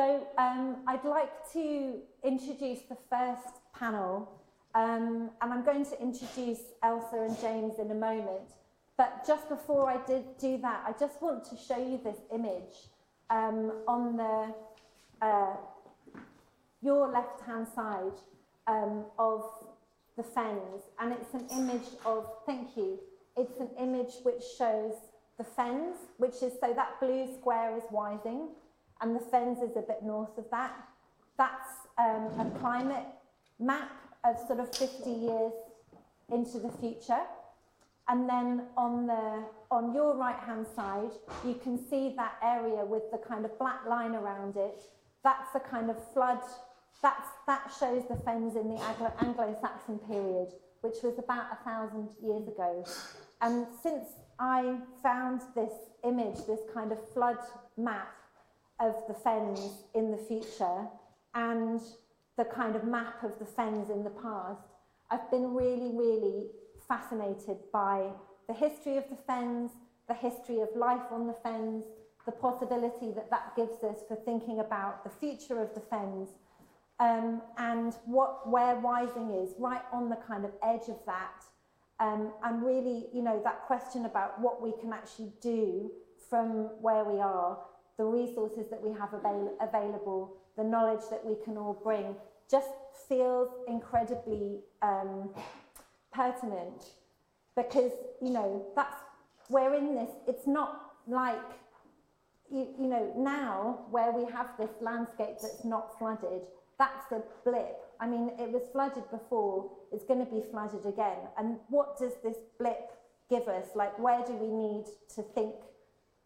So um, I'd like to introduce the first panel, um, and I'm going to introduce Elsa and James in a moment. But just before I did do that, I just want to show you this image um, on the uh, your left-hand side um, of the fens, and it's an image of. Thank you. It's an image which shows the fens, which is so that blue square is Wysing, and the fens is a bit north of that. That's um, a climate map of sort of 50 years into the future. And then on the on your right hand side, you can see that area with the kind of black line around it. That's a kind of flood. That's, that shows the fens in the Anglo-Saxon period, which was about a thousand years ago. And since I found this image, this kind of flood map of the fens in the future and the kind of map of the fens in the past, I've been really, really fascinated by the history of the fens, the history of life on the fens, the possibility that that gives us for thinking about the future of the fens, um, and what where Wysing is, right on the kind of edge of that, um, and really, you know, that question about what we can actually do from where we are, the resources that we have avail- available, the knowledge that we can all bring, just feels incredibly um, pertinent. Because you know that's we're in this it's not like you, you know now where we have this landscape that's not flooded that's a blip. I mean it was flooded before it's going to be flooded again. And what does this blip give us? Like where do we need to think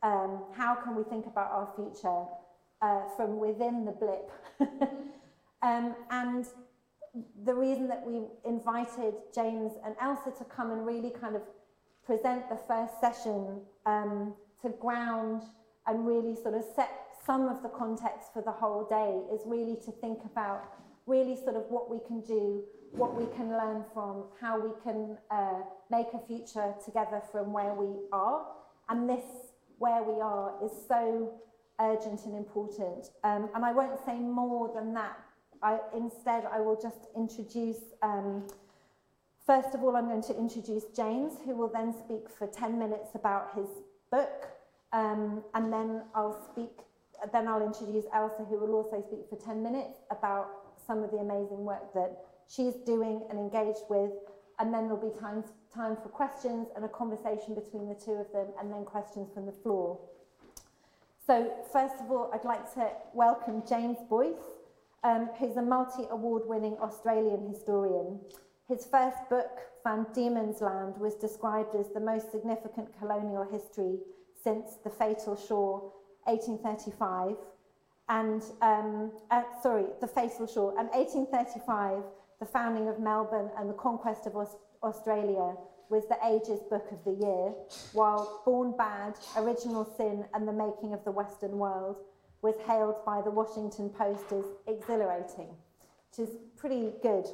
um, how can we think about our future uh, from within the blip um, and the reason that we invited James and Elsa to come and really kind of present the first session um, to ground and really sort of set some of the context for the whole day is really to think about really sort of what we can do, what we can learn from, how we can uh, make a future together from where we are. And this, where we are, is so urgent and important. Um, and I won't say more than that. I, instead, I will just introduce, um, first of all, I'm going to introduce James, who will then speak for 10 minutes about his book, um, and then I'll speak, then I'll introduce Elsa, who will also speak for 10 minutes about some of the amazing work that she's doing and engaged with, and then there'll be time, time for questions and a conversation between the two of them, and then questions from the floor. So, first of all, I'd like to welcome James Boyce um, who's a multi-award winning Australian historian. His first book, Van Diemen's Land, was described as the most significant colonial history since the Fatal Shore, 1835, and um, uh, sorry, the Fatal Shore, and 1835, the founding of Melbourne and the conquest of Aust Australia was the Age's Book of the Year, while Born Bad, Original Sin, and the Making of the Western World was hailed by the Washington Post as exhilarating, which is pretty good.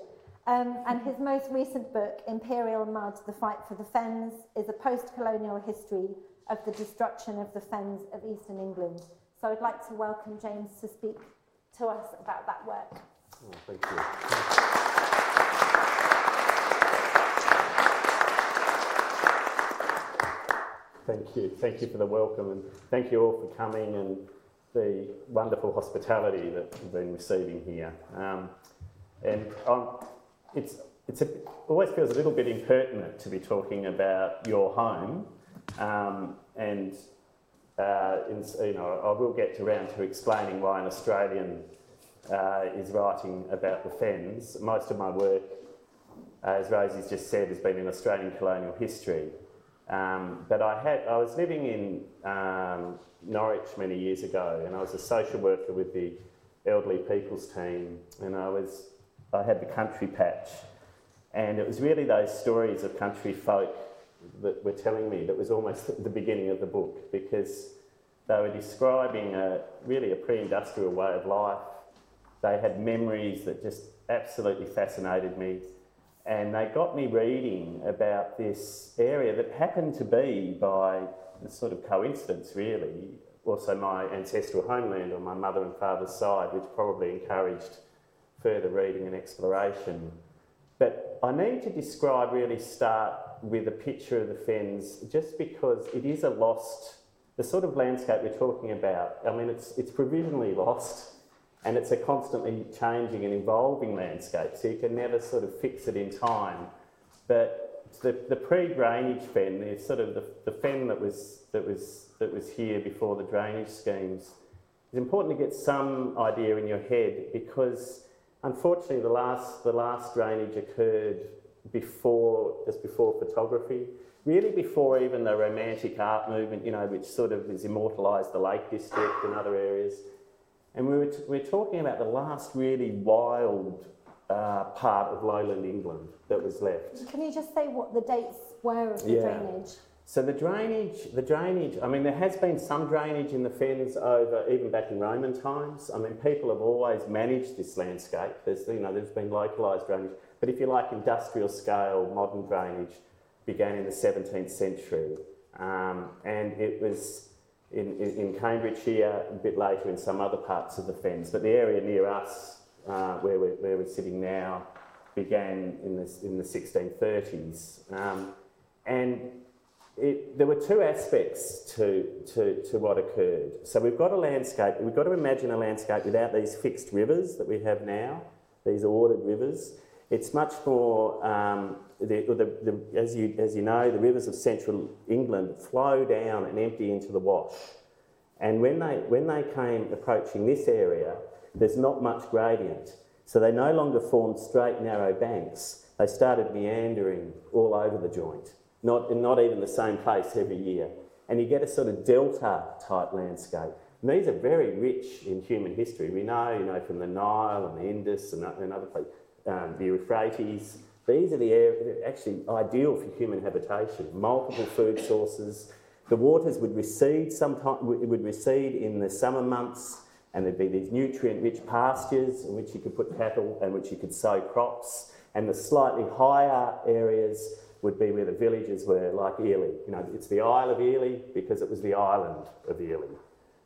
Um, and his most recent book, Imperial Mud The Fight for the Fens, is a post colonial history of the destruction of the fens of eastern England. So I'd like to welcome James to speak to us about that work. Oh, thank you. Thank you. Thank you for the welcome and thank you all for coming and the wonderful hospitality that we've been receiving here. Um, and it's, it's a, always feels a little bit impertinent to be talking about your home. Um, and uh, in, you know, I will get around to explaining why an Australian uh, is writing about the Fens. Most of my work, uh, as Rosie's just said, has been in Australian colonial history. Um, but I had I was living in um, Norwich many years ago, and I was a social worker with the elderly people's team, and I was I had the country patch, and it was really those stories of country folk that were telling me that was almost the beginning of the book because they were describing a really a pre-industrial way of life. They had memories that just absolutely fascinated me and they got me reading about this area that happened to be, by sort of coincidence really, also my ancestral homeland on my mother and father's side, which probably encouraged further reading and exploration. But I need to describe, really start with a picture of the Fens, just because it is a lost, the sort of landscape we're talking about. I mean, it's, it's provisionally lost and it's a constantly changing and evolving landscape, so you can never sort of fix it in time. But the, the pre-drainage fen, the sort of the, the fen that was that was that was here before the drainage schemes, it's important to get some idea in your head because unfortunately the last the last drainage occurred before just before photography, really before even the romantic art movement, you know, which sort of has immortalised the Lake District and other areas. And we were, t- we are talking about the last really wild uh, part of lowland England that was left. Can you just say what the dates were of the Yeah. drainage? So the drainage, the drainage. I mean, there has been some drainage in the fens over even back in Roman times. I mean, people have always managed this landscape. There's you know there's been localised drainage, but if you like, industrial scale modern drainage began in the 17th century, um, and it was in, in, in Cambridgeshire a bit later in some other parts of the fens. But the area near us, uh, where we're where we're sitting now, began in the in the 1630s, um, and it, there were two aspects to, to, to what occurred. So we've got a landscape, we've got to imagine a landscape without these fixed rivers that we have now, these ordered rivers. It's much more, um, the, the, the, as, you, as you know, the rivers of central England flow down and empty into the Wash. And when they, when they came approaching this area, there's not much gradient. So they no longer formed straight, narrow banks. They started meandering all over the joint not, not even the same place every year. And you get a sort of delta type landscape. And these are very rich in human history. We know, you know, from the Nile and the Indus and, and other places, um, the Euphrates. These are the areas actually ideal for human habitation. Multiple food sources. The waters would recede sometime. It would recede in the summer months, and there'd be these nutrient-rich pastures in which you could put cattle and which you could sow crops. And the slightly higher areas would be where the villages were, like Ely. You know, it's the Isle of Ely because it was the island of Ely.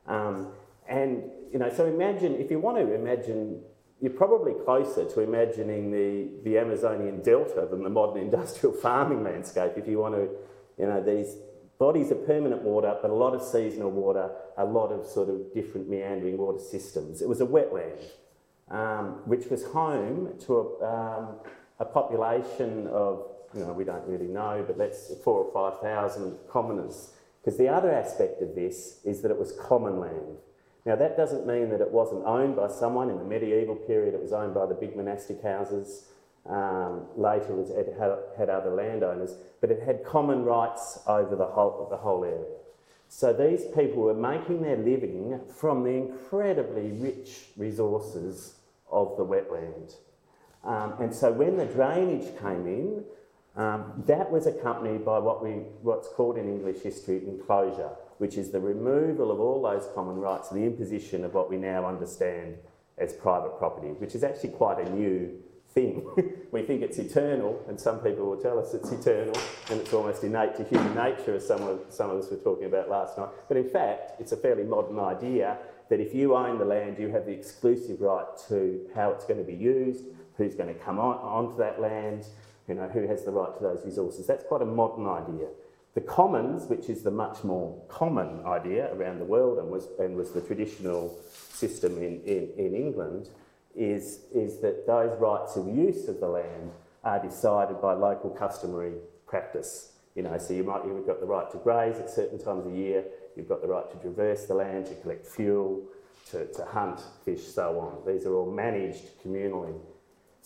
Um, and, you know, so imagine, if you want to imagine, you're probably closer to imagining the, the Amazonian delta than the modern industrial farming landscape. If you want to, you know, these bodies of permanent water, but a lot of seasonal water, a lot of sort of different meandering water systems. It was a wetland, um, which was home to a, um, a population of you know, we don't really know, but let's four or five thousand commoners. Because the other aspect of this is that it was common land. Now, that doesn't mean that it wasn't owned by someone in the medieval period, it was owned by the big monastic houses. Um, later, it, had, had other landowners, but it had common rights over the whole, the whole area. So these people were making their living from the incredibly rich resources of the wetland. Um, and so when the drainage came in, um, that was accompanied by what we, what's called in English history enclosure, which is the removal of all those common rights and the imposition of what we now understand as private property, which is actually quite a new thing. we think it's eternal, and some people will tell us it's eternal and it's almost innate to human nature, as some of, some of us were talking about last night. But in fact, it's a fairly modern idea that if you own the land, you have the exclusive right to how it's going to be used, who's going to come on, onto that land, you know, who has the right to those resources. That's quite a modern idea. The commons, which is the much more common idea around the world and was, and was the traditional system in, in, in England, is, is that those rights of use of the land are decided by local customary practice. You know, so you might, you've got the right to graze at certain times of year, you've got the right to traverse the land, to collect fuel, to, to hunt, fish, so on. These are all managed communally.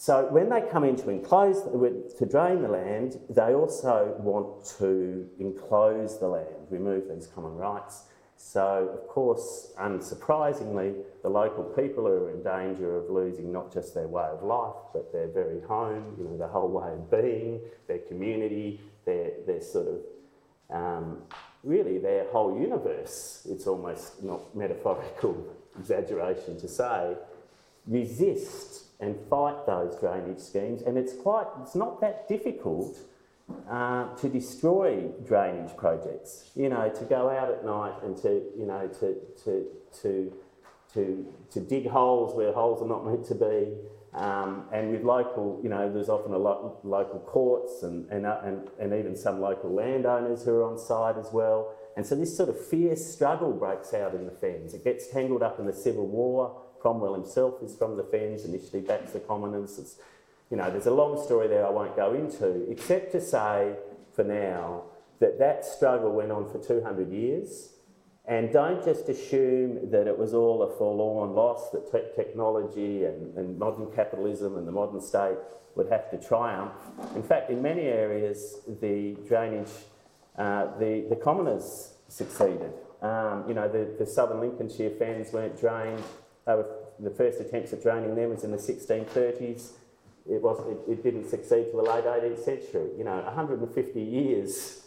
So when they come in to enclose, to drain the land, they also want to enclose the land, remove these common rights. So, of course, unsurprisingly, the local people are in danger of losing not just their way of life, but their very home, you know, their whole way of being, their community, their, their sort of, um, really their whole universe. It's almost not metaphorical exaggeration to say, resist and fight those drainage schemes. And it's quite, it's not that difficult uh, to destroy drainage projects. You know, to go out at night and to, you know, to, to, to, to, to dig holes where holes are not meant to be. Um, and with local, you know, there's often a lot local courts and, and, uh, and, and even some local landowners who are on site as well. And so this sort of fierce struggle breaks out in the Fens. It gets tangled up in the Civil War. Cromwell himself is from the Fens, initially backs the commoners. It's, you know, there's a long story there I won't go into, except to say for now that that struggle went on for 200 years. And don't just assume that it was all a forlorn loss, that te- technology and, and modern capitalism and the modern state would have to triumph. In fact, in many areas, the drainage, uh, the, the commoners succeeded. Um, you know, the, the southern Lincolnshire fens weren't drained. The first attempts at draining them was in the 1630s it, was, it, it didn't succeed till the late 18th century. You know, 150 years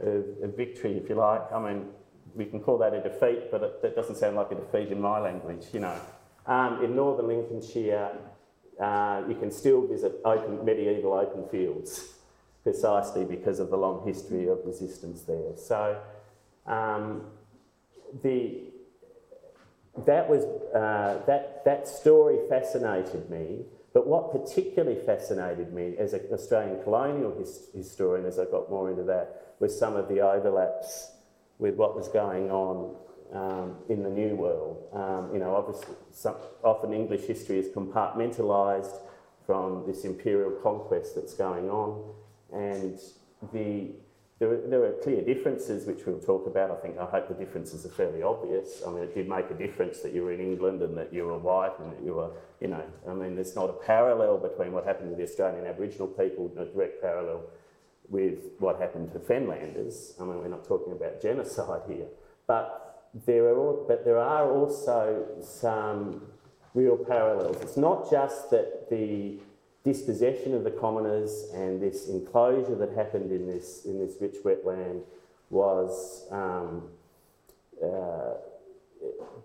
of, of, victory, if you like. I mean, we can call that a defeat, but it, that doesn't sound like a defeat in my language, you know. Um, in northern Lincolnshire, uh, you can still visit open, medieval open fields precisely because of the long history of resistance there. So um, the, that, was, uh, that, that story fascinated me but what particularly fascinated me as an Australian colonial his- historian, as I got more into that, was some of the overlaps with what was going on um, in the New World. Um, you know, obviously, some, often English history is compartmentalised from this imperial conquest that's going on, and the there, there are clear differences which we'll talk about. I think I hope the differences are fairly obvious. I mean, it did make a difference that you were in England and that you were white and that you were, you know, I mean, there's not a parallel between what happened to the Australian Aboriginal people, a direct parallel with what happened to Fenlanders. I mean, we're not talking about genocide here, but there are, but there are also some real parallels. It's not just that the dispossession of the commoners and this enclosure that happened in this, in this rich wetland was, um, uh,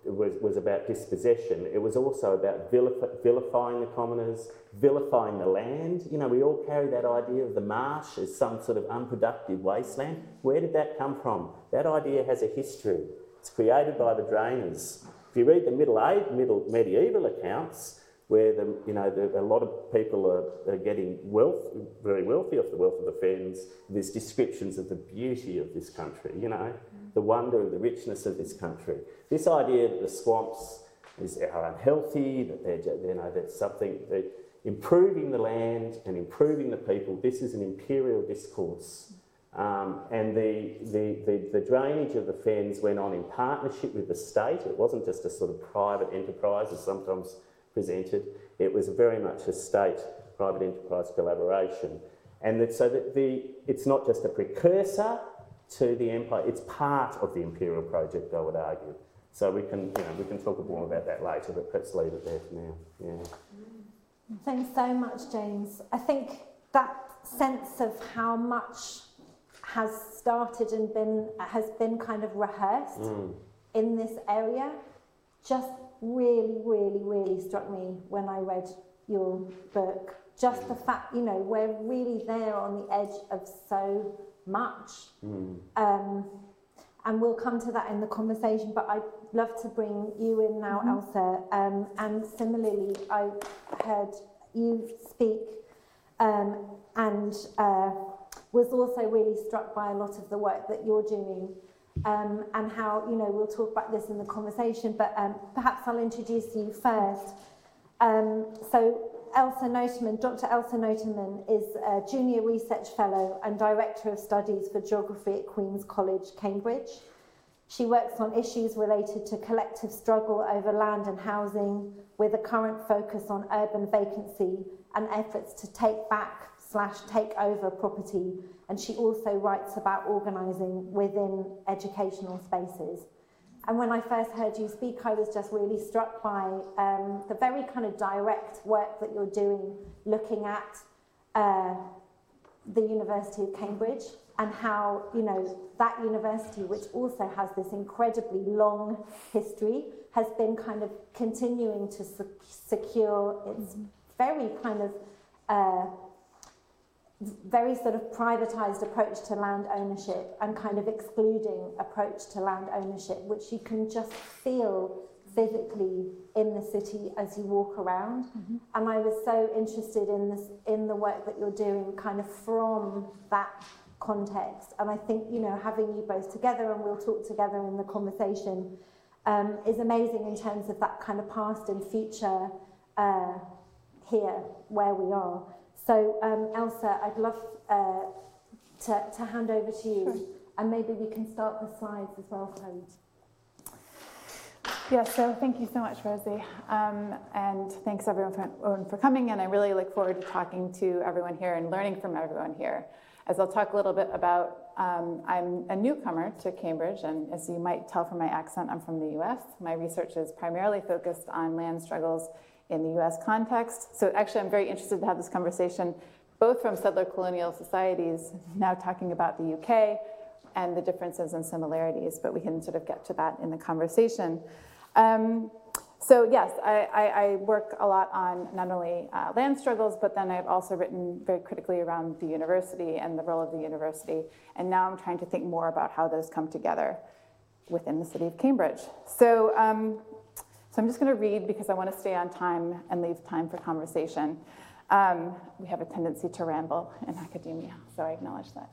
was, was about dispossession. It was also about vilif- vilifying the commoners, vilifying the land. You know, we all carry that idea of the marsh as some sort of unproductive wasteland. Where did that come from? That idea has a history. It's created by the drainers. If you read the Middle Age, Middle medieval accounts, where the, you know, the, a lot of people are, are, getting wealth, very wealthy off the wealth of the fens. There's descriptions of the beauty of this country, you know, the wonder and the richness of this country. This idea that the swamps is, are unhealthy, that they're, you know, that's something that improving the land and improving the people, this is an imperial discourse. Um, and the, the, the, the, drainage of the fens went on in partnership with the state. It wasn't just a sort of private enterprise as sometimes presented. It was very much a state private enterprise collaboration. And that, so that the, it's not just a precursor to the empire, it's part of the imperial project, I would argue. So we can, you know, we can talk more about that later, but let's leave it there for now. Yeah. Thanks so much, James. I think that sense of how much has started and been has been kind of rehearsed mm. in this area just really, really, really struck me when I read your book. Just the fact, you know, we're really there on the edge of so much. Mm. Um, and we'll come to that in the conversation, but I'd love to bring you in now, mm-hmm. Elsa. Um, and similarly, I heard you speak um, and uh, was also really struck by a lot of the work that you're doing um, and how, you know, we'll talk about this in the conversation, but um, perhaps I'll introduce you first. Um, so Elsa Noterman, Dr. Elsa Noterman is a Junior Research Fellow and Director of Studies for Geography at Queen's College, Cambridge. She works on issues related to collective struggle over land and housing with a current focus on urban vacancy and efforts to take back slash take over property and she also writes about organising within educational spaces. And when I first heard you speak, I was just really struck by um, the very kind of direct work that you're doing, looking at uh, the University of Cambridge and how, you know, that university, which also has this incredibly long history, has been kind of continuing to secure its very kind of uh, very sort of privatized approach to land ownership and kind of excluding approach to land ownership, which you can just feel physically in the city as you walk around. Mm-hmm. And I was so interested in this in the work that you're doing kind of from that context. And I think, you know, having you both together and we'll talk together in the conversation um, is amazing in terms of that kind of past and future uh, here where we are. So, um, Elsa, I'd love uh, to, to hand over to you, sure. and maybe we can start the slides as well, Farid. Yeah, so thank you so much, Rosie. Um, and thanks everyone for, for coming. And I really look forward to talking to everyone here and learning from everyone here. As I'll talk a little bit about, um, I'm a newcomer to Cambridge, and as you might tell from my accent, I'm from the US. My research is primarily focused on land struggles in the US context. So actually, I'm very interested to have this conversation both from settler colonial societies, now talking about the UK, and the differences and similarities, but we can sort of get to that in the conversation. Um, so yes, I, I, I, work a lot on not only uh, land struggles, but then I've also written very critically around the university and the role of the university. And now I'm trying to think more about how those come together within the city of Cambridge. So um, so I'm just going to read because I want to stay on time and leave time for conversation. Um, we have a tendency to ramble in academia, so I acknowledge that.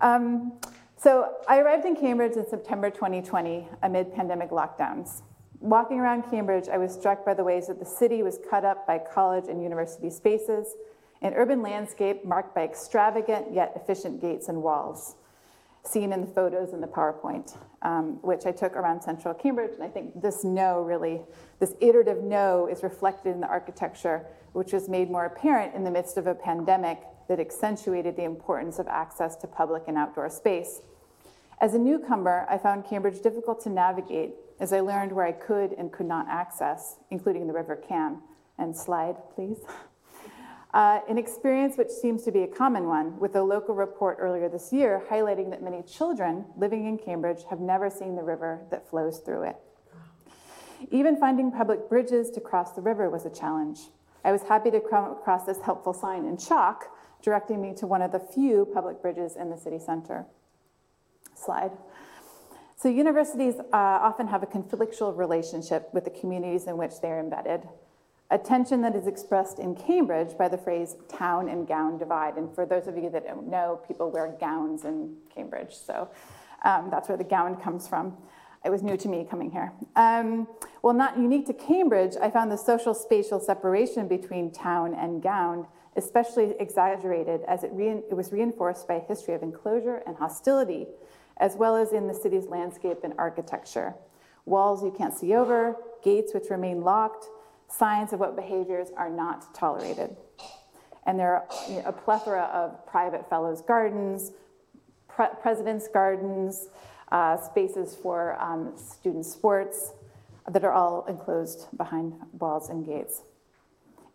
Um, so I arrived in Cambridge in September 2020 amid pandemic lockdowns. Walking around Cambridge, I was struck by the ways that the city was cut up by college and university spaces, an urban landscape marked by extravagant yet efficient gates and walls seen in the photos in the PowerPoint, um, which I took around central Cambridge. And I think this no really, this iterative no is reflected in the architecture, which was made more apparent in the midst of a pandemic that accentuated the importance of access to public and outdoor space. As a newcomer, I found Cambridge difficult to navigate as I learned where I could and could not access, including the River Cam. And slide, please. Uh, an experience which seems to be a common one, with a local report earlier this year highlighting that many children living in Cambridge have never seen the river that flows through it. Even finding public bridges to cross the river was a challenge. I was happy to come across this helpful sign in chalk, directing me to one of the few public bridges in the city center. Slide. So, universities uh, often have a conflictual relationship with the communities in which they are embedded a tension that is expressed in Cambridge by the phrase town and gown divide. And for those of you that don't know, people wear gowns in Cambridge. So um, that's where the gown comes from. It was new to me coming here. Um, well, not unique to Cambridge, I found the social spatial separation between town and gown especially exaggerated as it, re- it was reinforced by a history of enclosure and hostility, as well as in the city's landscape and architecture. Walls you can't see over, gates which remain locked, signs of what behaviors are not tolerated. And there are you know, a plethora of private fellows' gardens, pre- presidents' gardens, uh, spaces for um, student sports that are all enclosed behind walls and gates.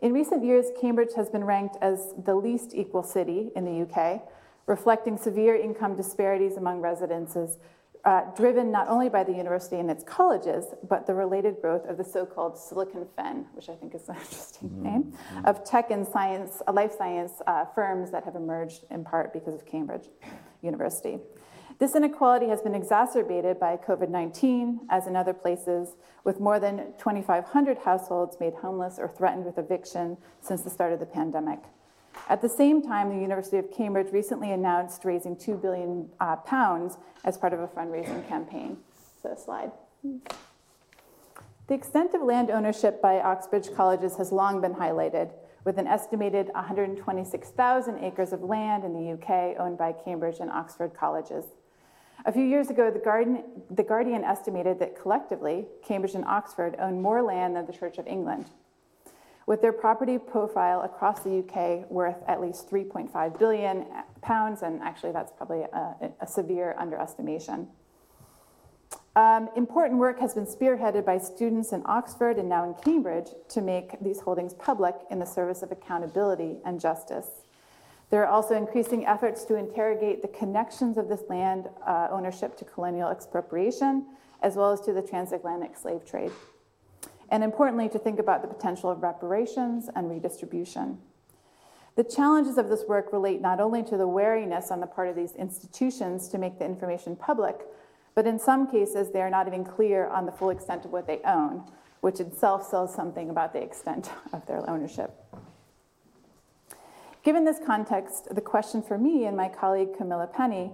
In recent years, Cambridge has been ranked as the least equal city in the UK, reflecting severe income disparities among residences uh, driven not only by the university and its colleges, but the related growth of the so-called Silicon Fen, which I think is an interesting mm-hmm. name, mm-hmm. of tech and science, uh, life science uh, firms that have emerged in part because of Cambridge University. This inequality has been exacerbated by COVID 19, as in other places, with more than 2,500 households made homeless or threatened with eviction since the start of the pandemic. At the same time, the University of Cambridge recently announced raising 2 billion uh, pounds as part of a fundraising campaign. So, slide. The extent of land ownership by Oxbridge colleges has long been highlighted, with an estimated 126,000 acres of land in the UK owned by Cambridge and Oxford colleges. A few years ago, the, Guardian, the Guardian estimated that collectively, Cambridge and Oxford own more land than the Church of England with their property profile across the UK worth at least 3.5 billion pounds, and actually that's probably a, a severe underestimation. Um, important work has been spearheaded by students in Oxford and now in Cambridge to make these holdings public in the service of accountability and justice. There are also increasing efforts to interrogate the connections of this land uh, ownership to colonial expropriation, as well as to the transatlantic slave trade and importantly, to think about the potential of reparations and redistribution. The challenges of this work relate not only to the wariness on the part of these institutions to make the information public, but in some cases, they are not even clear on the full extent of what they own, which itself says something about the extent of their ownership. Given this context, the question for me and my colleague Camilla Penny,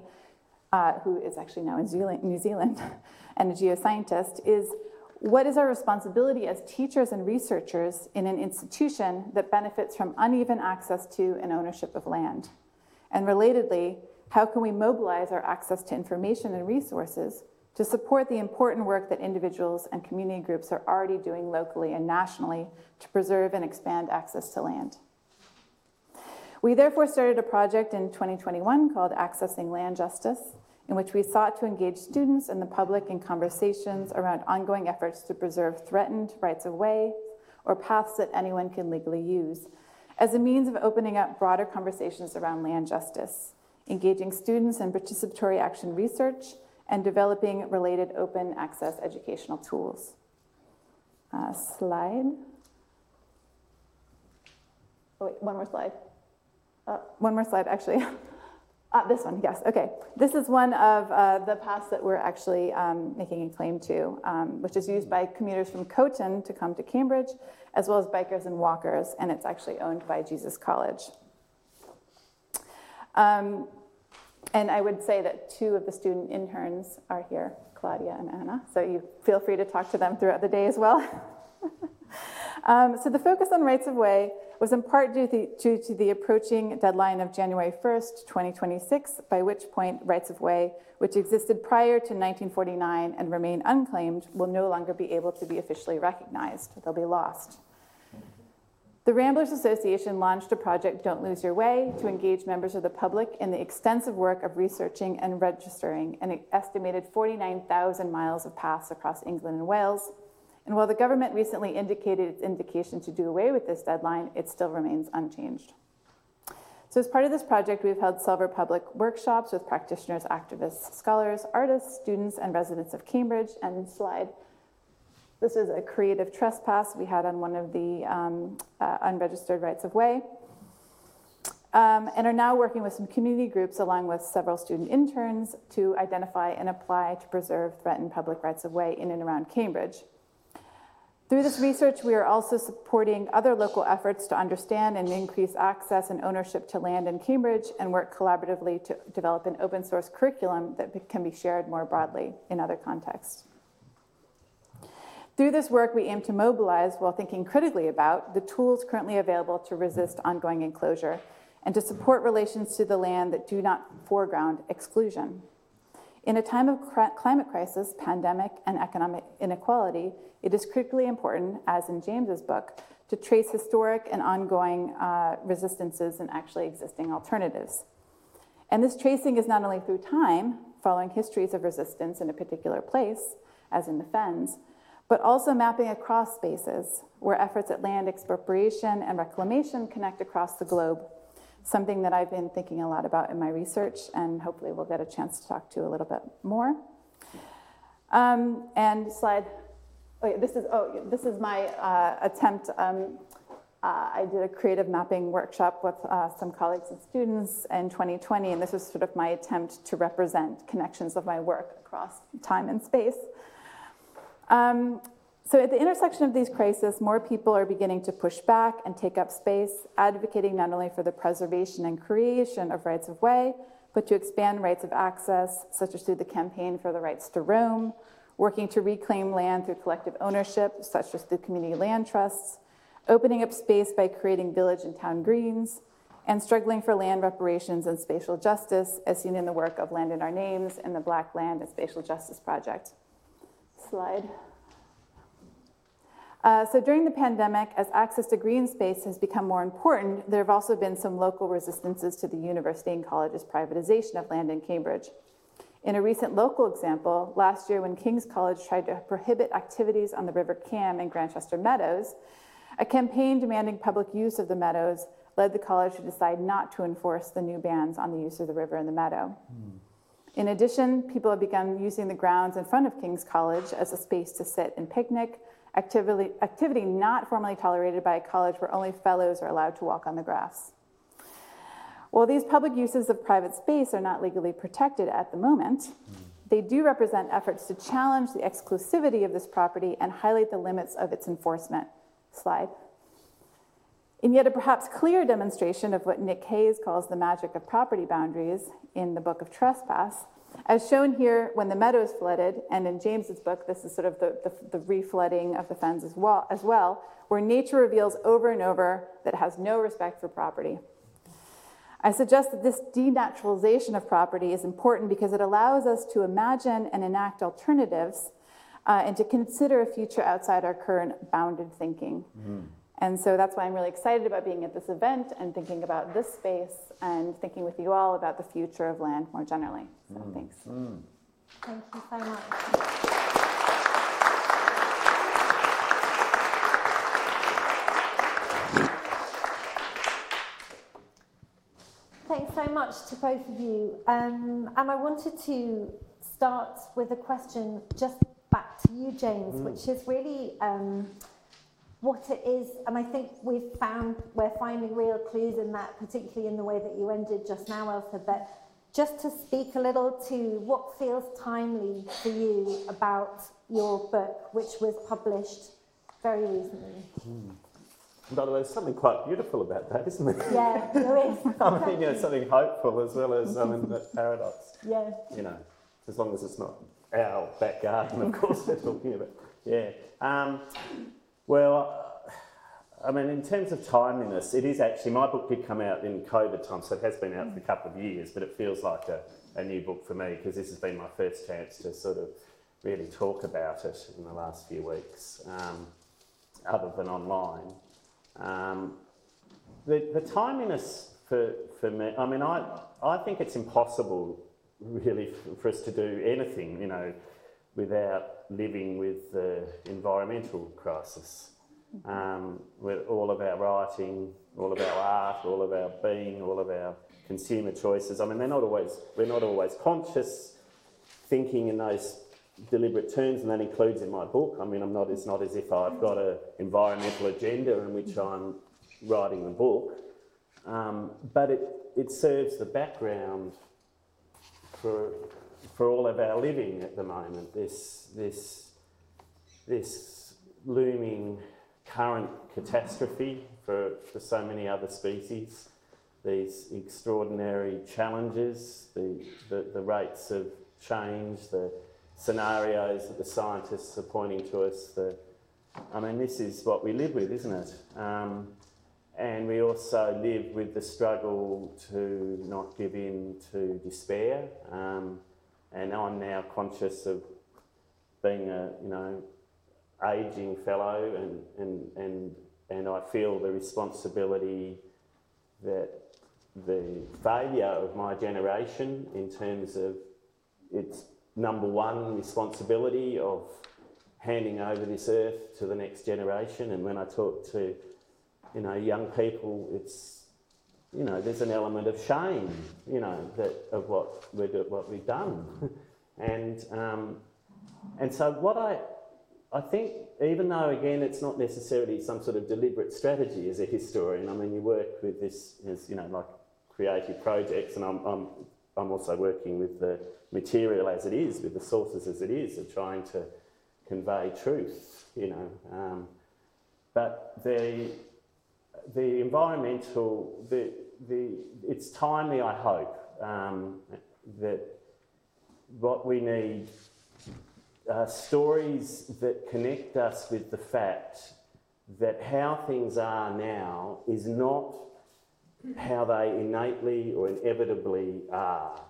uh, who is actually now in New Zealand and a geoscientist, is what is our responsibility as teachers and researchers in an institution that benefits from uneven access to and ownership of land? And relatedly, how can we mobilize our access to information and resources to support the important work that individuals and community groups are already doing locally and nationally to preserve and expand access to land? We therefore started a project in 2021 called Accessing Land Justice, in which we sought to engage students and the public in conversations around ongoing efforts to preserve threatened rights of way or paths that anyone can legally use as a means of opening up broader conversations around land justice, engaging students in participatory action research, and developing related open access educational tools. Uh, slide. Oh, wait, one more slide. Uh, one more slide, actually. Uh, this one, yes, okay. This is one of uh, the paths that we're actually um, making a claim to, um, which is used by commuters from Coton to come to Cambridge, as well as bikers and walkers, and it's actually owned by Jesus College. Um, and I would say that two of the student interns are here, Claudia and Anna, so you feel free to talk to them throughout the day as well. Um, so the focus on rights of way was in part due to, due to the approaching deadline of January 1st, 2026, by which point rights of way, which existed prior to 1949 and remain unclaimed, will no longer be able to be officially recognized. They'll be lost. The Ramblers Association launched a project, Don't Lose Your Way, to engage members of the public in the extensive work of researching and registering an estimated 49,000 miles of paths across England and Wales and while the government recently indicated its indication to do away with this deadline, it still remains unchanged. So, as part of this project, we've held several public workshops with practitioners, activists, scholars, artists, students, and residents of Cambridge. And slide this is a creative trespass we had on one of the um, uh, unregistered rights of way. Um, and are now working with some community groups along with several student interns to identify and apply to preserve threatened public rights of way in and around Cambridge. Through this research, we are also supporting other local efforts to understand and increase access and ownership to land in Cambridge and work collaboratively to develop an open source curriculum that can be shared more broadly in other contexts. Through this work, we aim to mobilize, while thinking critically about, the tools currently available to resist ongoing enclosure and to support relations to the land that do not foreground exclusion. In a time of climate crisis, pandemic, and economic inequality, it is critically important, as in James's book, to trace historic and ongoing uh, resistances and actually existing alternatives. And this tracing is not only through time, following histories of resistance in a particular place, as in the Fens, but also mapping across spaces where efforts at land expropriation and reclamation connect across the globe something that I've been thinking a lot about in my research, and hopefully we'll get a chance to talk to a little bit more. Um, and slide. Oh, this is oh, this is my uh, attempt. Um, uh, I did a creative mapping workshop with uh, some colleagues and students in 2020, and this was sort of my attempt to represent connections of my work across time and space. Um, so, at the intersection of these crises, more people are beginning to push back and take up space, advocating not only for the preservation and creation of rights of way, but to expand rights of access, such as through the Campaign for the Rights to Roam, working to reclaim land through collective ownership, such as through community land trusts, opening up space by creating village and town greens, and struggling for land reparations and spatial justice, as seen in the work of Land in Our Names and the Black Land and Spatial Justice Project. Slide. Uh, so during the pandemic, as access to green space has become more important, there have also been some local resistances to the university and college's privatization of land in Cambridge. In a recent local example, last year when King's College tried to prohibit activities on the River Cam in Grantchester Meadows, a campaign demanding public use of the meadows led the college to decide not to enforce the new bans on the use of the river and the meadow. Mm. In addition, people have begun using the grounds in front of King's College as a space to sit and picnic, activity, activity not formally tolerated by a college where only fellows are allowed to walk on the grass. While these public uses of private space are not legally protected at the moment, hmm. they do represent efforts to challenge the exclusivity of this property and highlight the limits of its enforcement. Slide. In yet a perhaps clear demonstration of what Nick Hayes calls the magic of property boundaries in the Book of Trespass, as shown here when the meadows flooded, and in James's book, this is sort of the, the, the reflooding of the fens as well, as well, where nature reveals over and over that it has no respect for property. I suggest that this denaturalization of property is important because it allows us to imagine and enact alternatives uh, and to consider a future outside our current bounded thinking. Mm. And so that's why I'm really excited about being at this event and thinking about this space and thinking with you all about the future of land more generally. So mm. thanks. Mm. Thank you so much. Thanks so much to both of you. Um, and I wanted to start with a question just back to you, James, mm. which is really um, what it is, and I think we've found we're finding real clues in that, particularly in the way that you ended just now, Elsa. But just to speak a little to what feels timely for you about your book, which was published very recently. Mm. By the way, there's something quite beautiful about that, isn't there? Yeah, there is. I mean, you know, something hopeful as well as I mean, that paradox. Yeah. You know, as long as it's not our back garden, of course, we're talking about. Yeah. Um, well, I mean, in terms of timeliness, it is actually, my book did come out in COVID time, so it has been out for a couple of years, but it feels like a, a new book for me because this has been my first chance to sort of really talk about it in the last few weeks, um, other than online. Um, the, the timeliness for, for me, I mean, I, I think it's impossible really for, for us to do anything, you know, without living with the environmental crisis. Um, all of our writing, all of our art, all of our being, all of our consumer choices. I mean, they're not always, we're not always conscious thinking in those deliberate terms, and that includes in my book. I mean, I'm not, it's not as if I've got an environmental agenda in which I'm writing the book, um, but it, it serves the background for for all of our living at the moment, this, this, this looming current catastrophe for, for so many other species, these extraordinary challenges, the, the, the rates of change, the scenarios that the scientists are pointing to us. The, I mean, this is what we live with, isn't it? Um, and we also live with the struggle to not give in to despair. Um, and I'm now conscious of being a you know aging fellow, and and and and I feel the responsibility that the failure of my generation in terms of its number one responsibility of handing over this earth to the next generation. And when I talk to you know young people, it's you know, there's an element of shame, you know, that of what we what we've done, and um, and so what I I think even though again it's not necessarily some sort of deliberate strategy as a historian. I mean, you work with this as you know like creative projects, and I'm I'm I'm also working with the material as it is, with the sources as it is, of trying to convey truth, you know. Um, but the the environmental, the, the, it's timely, I hope, um, that what we need are stories that connect us with the fact that how things are now is not how they innately or inevitably are,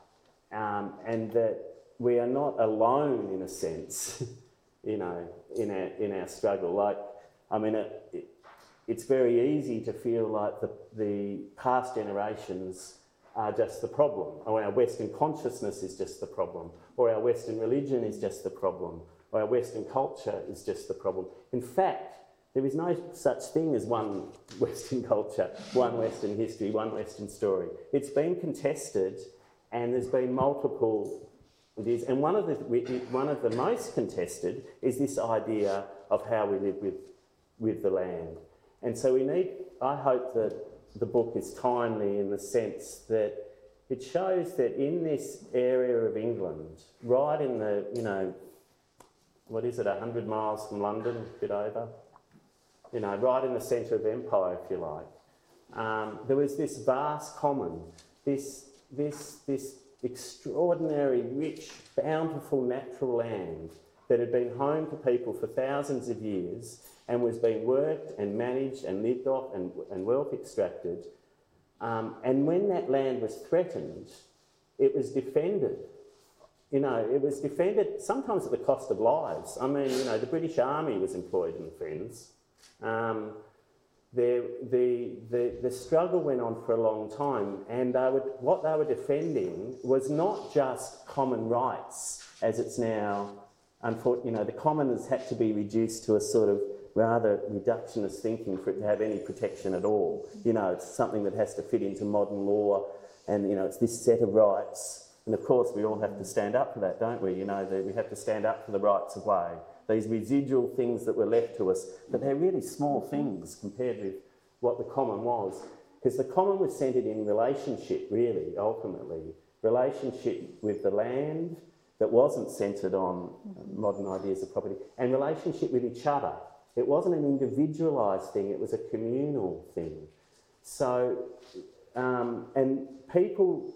um, and that we are not alone in a sense, you know, in our, in our struggle. Like, I mean, it, it's very easy to feel like the, the past generations are just the problem, or our Western consciousness is just the problem, or our Western religion is just the problem, or our Western culture is just the problem. In fact, there is no such thing as one Western culture, one Western history, one Western story. It's been contested, and there's been multiple views. And one of the one of the most contested is this idea of how we live with with the land. And so we need, I hope that the book is timely in the sense that it shows that in this area of England, right in the, you know, what is it, 100 miles from London, a bit over, you know, right in the centre of empire, if you like, um, there was this vast common, this, this, this extraordinary, rich, bountiful natural land that had been home to people for thousands of years and was being worked and managed and lived off and, and wealth extracted. Um, and when that land was threatened, it was defended. You know, it was defended sometimes at the cost of lives. I mean, you know, the British Army was employed in the Fens. Um, the, the, the, the struggle went on for a long time, and they would, what they were defending was not just common rights, as it's now, unfortunately, you know, the common had to be reduced to a sort of rather reductionist thinking for it to have any protection at all. You know, it's something that has to fit into modern law, and, you know, it's this set of rights. And of course, we all have to stand up for that, don't we? You know, we have to stand up for the rights of way these residual things that were left to us, but they're really small things compared with what the common was. Because the common was centred in relationship, really, ultimately. Relationship with the land that wasn't centred on modern ideas of property, and relationship with each other. It wasn't an individualised thing, it was a communal thing. So, um, and people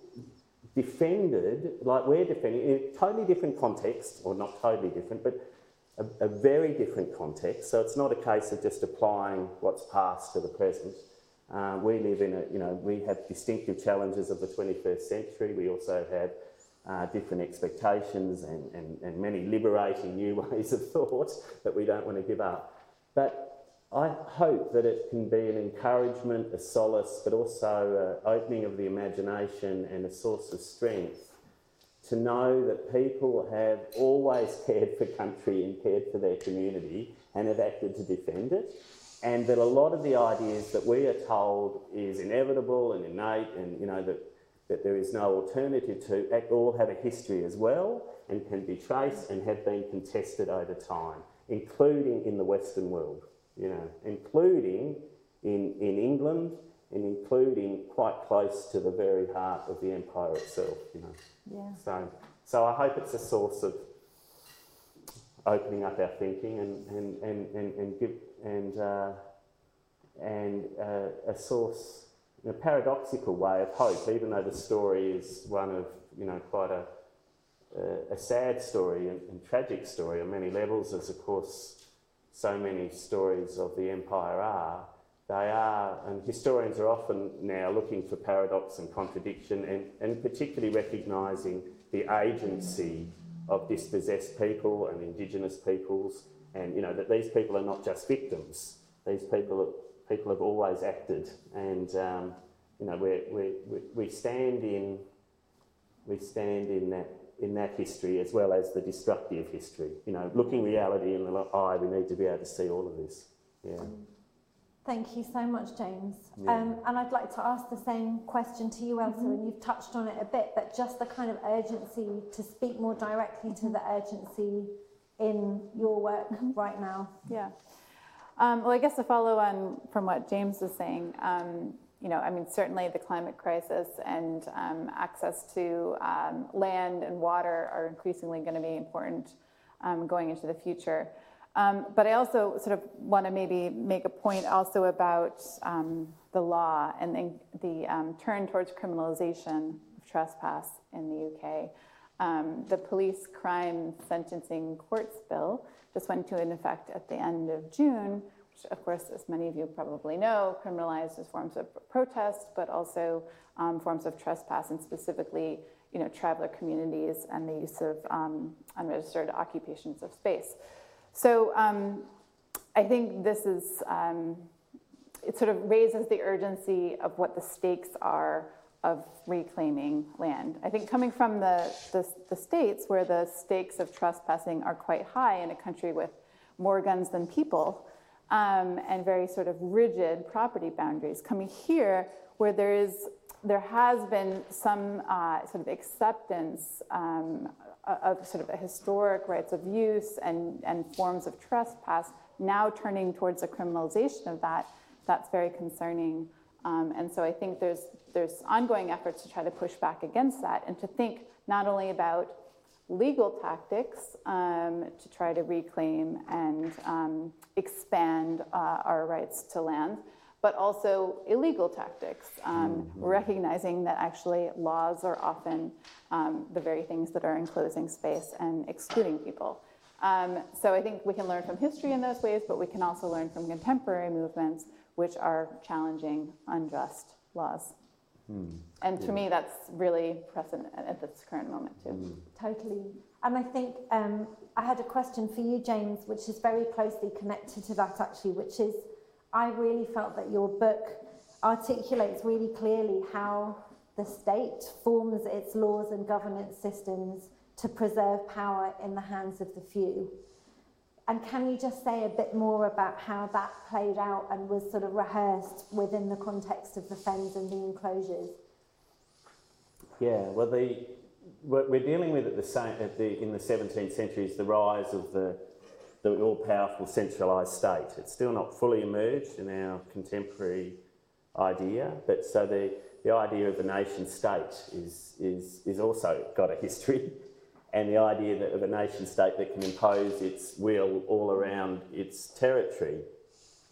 defended, like we're defending, in a totally different context, or not totally different, but a, a, very different context. So it's not a case of just applying what's past to the present. Uh, we live in a, you know, we have distinctive challenges of the 21st century. We also have uh, different expectations and, and, and many liberating new ways of thought that we don't want to give up. But I hope that it can be an encouragement, a solace, but also an opening of the imagination and a source of strength to know that people have always cared for country and cared for their community and have acted to defend it. And that a lot of the ideas that we are told is inevitable and innate and, you know, that, that there is no alternative to, all have a history as well and can be traced and have been contested over time, including in the Western world, you know, including in, in England and including quite close to the very heart of the empire itself, you know. Yeah. So, so I hope it's a source of opening up our thinking and, and, and, and, and give and uh, and uh, a source, in a paradoxical way of hope, even though the story is one of you know quite a a, a sad story and, and tragic story on many levels, as of course so many stories of the empire are. They are, and historians are often now looking for paradox and contradiction, and, and particularly recognising the agency of dispossessed people and Indigenous peoples, and you know that these people are not just victims. These people people have always acted, and um, you know we we we stand in we stand in that in that history as well as the destructive history. You know, looking reality in the eye, we need to be able to see all of this. Yeah. Thank you so much, James. Yeah. Um, and I'd like to ask the same question to you, Elsa, mm-hmm. and you've touched on it a bit, but just the kind of urgency to speak more directly to the urgency in your work mm-hmm. right now. Yeah. Um, well, I guess to follow on from what James was saying, um, you know, I mean, certainly the climate crisis and um, access to um, land and water are increasingly going to be important um, going into the future. Um, but I also sort of want to maybe make a point also about um, the law and the, the um, turn towards criminalization of trespass in the UK. The police crime sentencing courts bill just went into effect at the end of June, of course, as many of you probably know, criminalized as forms of protest, but also um, forms of trespass, and specifically, you know, traveler communities and the use of um, unregistered occupations of space. So um, I think this is, um, it sort of raises the urgency of what the stakes are of reclaiming land. I think coming from the, the, the, states where the stakes of trespassing are quite high in a country with more guns than people um, and very sort of rigid property boundaries, coming here where there is there has been some uh, sort of acceptance um, of sort of historic rights of use and, and forms of trespass now turning towards a criminalization of that, that's very concerning. Um, and so I think there's, there's ongoing efforts to try to push back against that and to think not only about legal tactics um, to try to reclaim and um, expand uh, our rights to land, but also illegal tactics, um, mm-hmm. recognizing that actually laws are often um, the very things that are enclosing space and excluding people. Um, so I think we can learn from history in those ways, but we can also learn from contemporary movements which are challenging unjust laws. Mm. And to yeah. me, that's really present at this current moment, too. Mm. Totally. And I think um, I had a question for you, James, which is very closely connected to that, actually, which is I really felt that your book articulates really clearly how the state forms its laws and governance systems to preserve power in the hands of the few. And can you just say a bit more about how that played out and was sort of rehearsed within the context of the fens and the enclosures? Yeah, well, the, what we're dealing with at the, same, at the, in the 17th century is the rise of the, the all-powerful centralised state. It's still not fully emerged in our contemporary idea, but so the, the idea of the nation state is, is, is also got a history and the idea that of a nation state that can impose its will all around its territory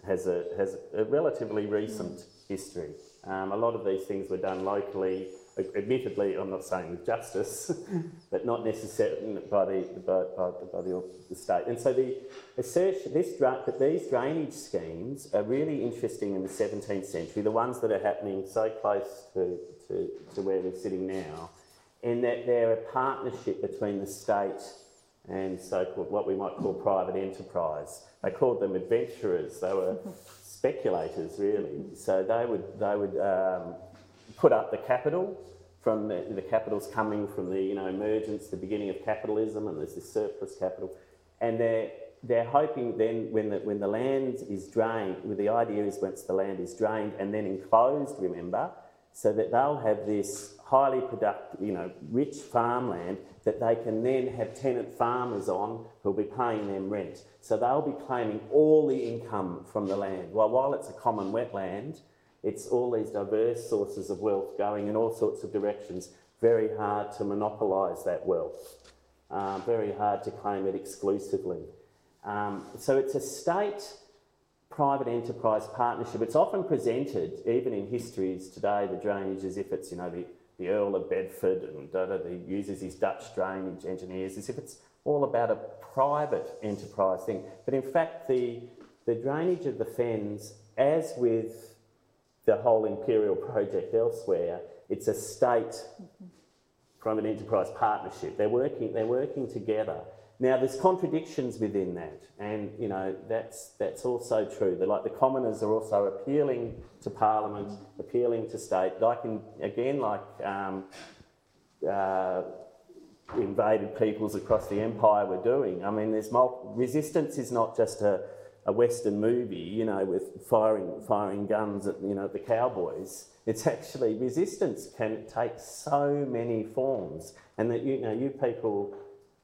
has a, has a relatively recent history. Um, a lot of these things were done locally, admittedly, I'm not saying with justice, but not necessarily by the, by, by, by the, the, state. And so the assertion, this, that these drainage schemes are really interesting in the 17th century, the ones that are happening so close to, to, to where we're sitting now, in that they're a partnership between the state and so-called what we might call private enterprise. They called them adventurers. They were speculators, really. So they would they would um, put up the capital from the, the capital's coming from the you know emergence, the beginning of capitalism, and there's this surplus capital, and they're they're hoping then when the when the land is drained, well, the idea is once the land is drained and then enclosed, remember, so that they'll have this highly productive, you know, rich farmland that they can then have tenant farmers on who'll be paying them rent. So they'll be claiming all the income from the land. Well, while it's a common wetland, it's all these diverse sources of wealth going in all sorts of directions. Very hard to monopolise that wealth. Uh, very hard to claim it exclusively. Um, so it's a state private enterprise partnership. It's often presented, even in histories today, the drainage as if it's, you know, the the Earl of Bedford and da, da, he uses his Dutch drainage engineers as if it's all about a private enterprise thing. But in fact, the, the drainage of the fens, as with the whole imperial project elsewhere, it's a state private enterprise partnership. They're working, they're working together. Now, there's contradictions within that, and you know that's that's also true. They're like the commoners are also appealing to Parliament, appealing to state, like in, again, like um, uh, invaded peoples across the empire were doing. I mean, there's resistance is not just a, a Western movie, you know, with firing firing guns at you know the cowboys. It's actually resistance can take so many forms, and that you know you people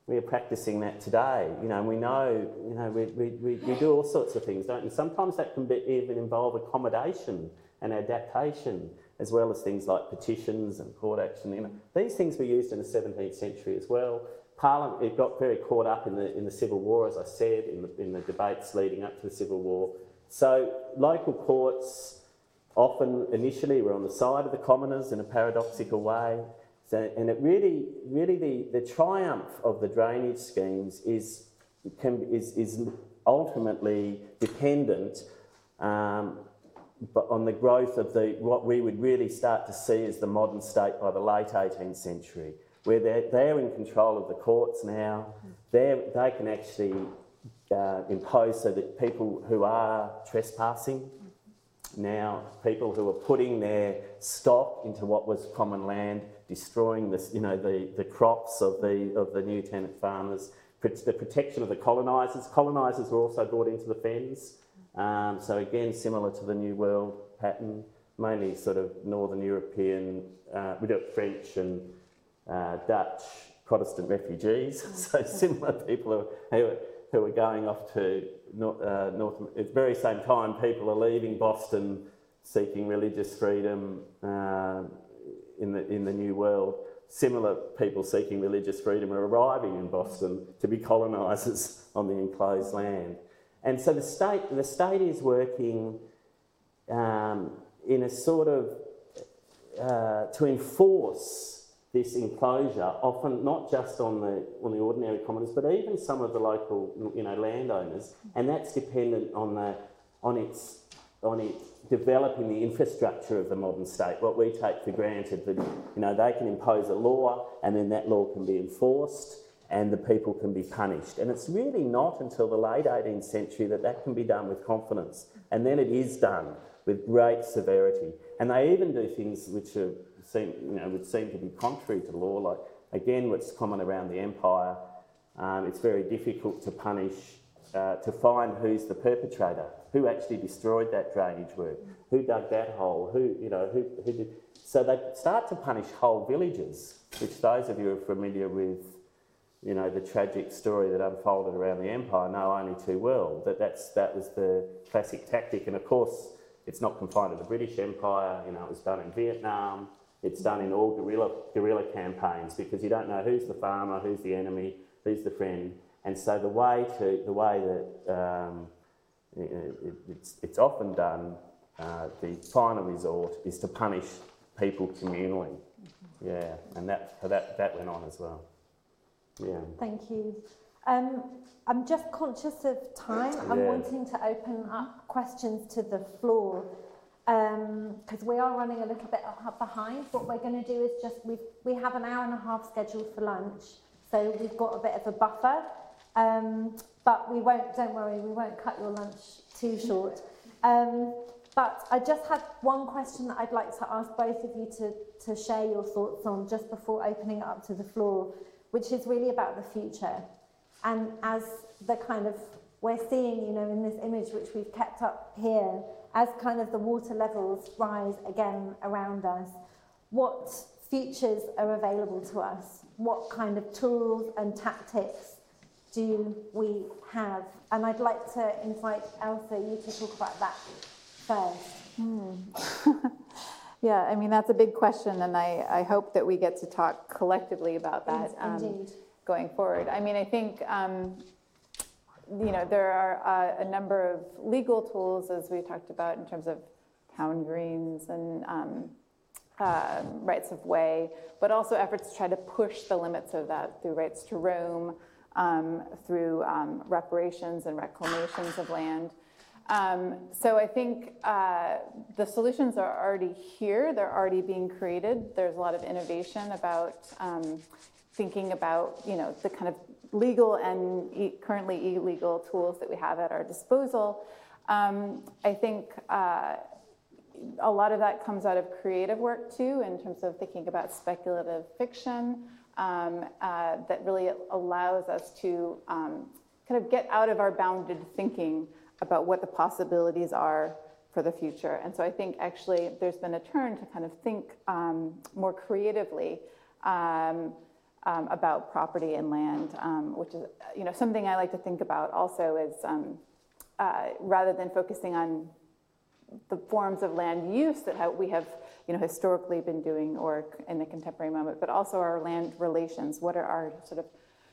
we are practicing that today. You know, we know, you know, we, we, we, do all sorts of things, don't we? Sometimes that can be, even involve accommodation and adaptation, as well as things like petitions and court action. You know, these things were used in the 17th century as well. Parliament it got very caught up in the in the Civil War, as I said, in the in the debates leading up to the Civil War. So local courts often initially were on the side of the commoners in a paradoxical way. So, and it really, really the, the triumph of the drainage schemes is, can, is, is ultimately dependent um, but on the growth of the, what we would really start to see as the modern state by the late 18th century, where they're, they're in control of the courts now. they they can actually uh, impose so that people who are trespassing now, people who are putting their stock into what was common land destroying this, you know, the, the crops of the, of the new tenant farmers, the protection of the colonisers. Colonisers were also brought into the fens. Um, so again, similar to the New World pattern, mainly sort of Northern European, uh, we got French and uh, Dutch Protestant refugees. so similar people who, who are going off to North, uh, North, at the very same time people are leaving Boston seeking religious freedom uh, in, the, in the New World. Similar people seeking religious freedom are arriving in Boston to be colonisers on the enclosed land. And so the state, the state is working um, in a sort of uh, to enforce this enclosure, often not just on the on the ordinary commoners, but even some of the local you know landowners, and that's dependent on the on its on it developing the infrastructure of the modern state. What we take for granted that you know they can impose a law, and then that law can be enforced, and the people can be punished. And it's really not until the late 18th century that that can be done with confidence, and then it is done with great severity. And they even do things which are, seem, you know, would seem to be contrary to law, like again, what's common around the empire. Um, it's very difficult to punish, uh, to find who's the perpetrator, who actually destroyed that drainage work, who dug that hole, who, you know, who, who did. So they start to punish whole villages, which those of you who are familiar with, you know, the tragic story that unfolded around the empire know only too well. That that's that was the classic tactic, and of course, it's not confined to the British Empire. You know, it was done in Vietnam. It's done in all guerrilla guerrilla campaigns because you don't know who's the farmer, who's the enemy, who's the friend, and so the way to the way that um, it, it's it's often done. Uh, the final resort is to punish people communally. Yeah, and that that that went on as well. Yeah. Thank you. Um, I'm just conscious of time. I'm Yeah. wanting to open up questions to the floor because we are running a little bit behind. What we're going to do is just we we have an hour and a half scheduled for lunch, so we've got a bit of a buffer. Um, but we won't. Don't worry, we won't cut your lunch too short. Um, but I just had one question that I'd like to ask both of you to, to share your thoughts on just before opening it up to the floor, which is really about the future. And as the kind of, we're seeing, you know, in this image which we've kept up here, as kind of the water levels rise again around us, what futures are available to us? What kind of tools and tactics do we have? And I'd like to invite Elsa, you to talk about that first. Yeah, I mean, that's a big question, and I, I hope that we get to talk collectively about that. um, going forward. I mean, I think, um, you know, there are uh, a number of legal tools, as we talked about, in terms of town greens and um, uh, rights of way, but also efforts to try to push the limits of that through rights to roam, through um, reparations and reclamations of land. Um, so I think uh, the solutions are already here. They're already being created. There's a lot of innovation about um, thinking about you know the kind of legal and e- currently illegal tools that we have at our disposal. Um, I think uh, a lot of that comes out of creative work too, in terms of thinking about speculative fiction um, uh, that really allows us to um, kind of get out of our bounded thinking about what the possibilities are for the future. And so I think actually there's been a turn to kind of think um, more creatively um, um, about property and land, um, which is you know something I like to think about also is uh, rather than focusing on the forms of land use that ha- we have you know historically been doing or in the contemporary moment, but also our land relations. What are our sort of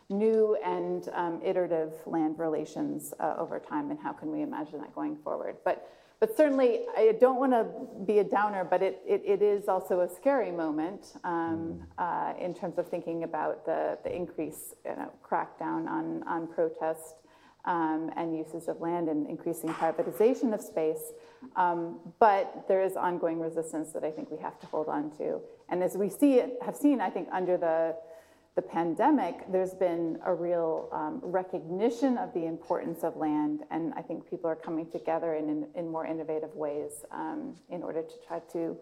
new and um, iterative land relations uh, over time, and how can we imagine that going forward? But but certainly, I don't want to be a downer, but it, it, it is also a scary moment um, uh, in terms of thinking about the, the increase, you know, crackdown on, on protest um, and uses of land and increasing privatization of space. Um, but there is ongoing resistance that I think we have to hold on to. And as we see it, have seen, I think, under the the pandemic, there's been a real um, recognition of the importance of land, and I think people are coming together in, in, in more innovative ways um, in order to try to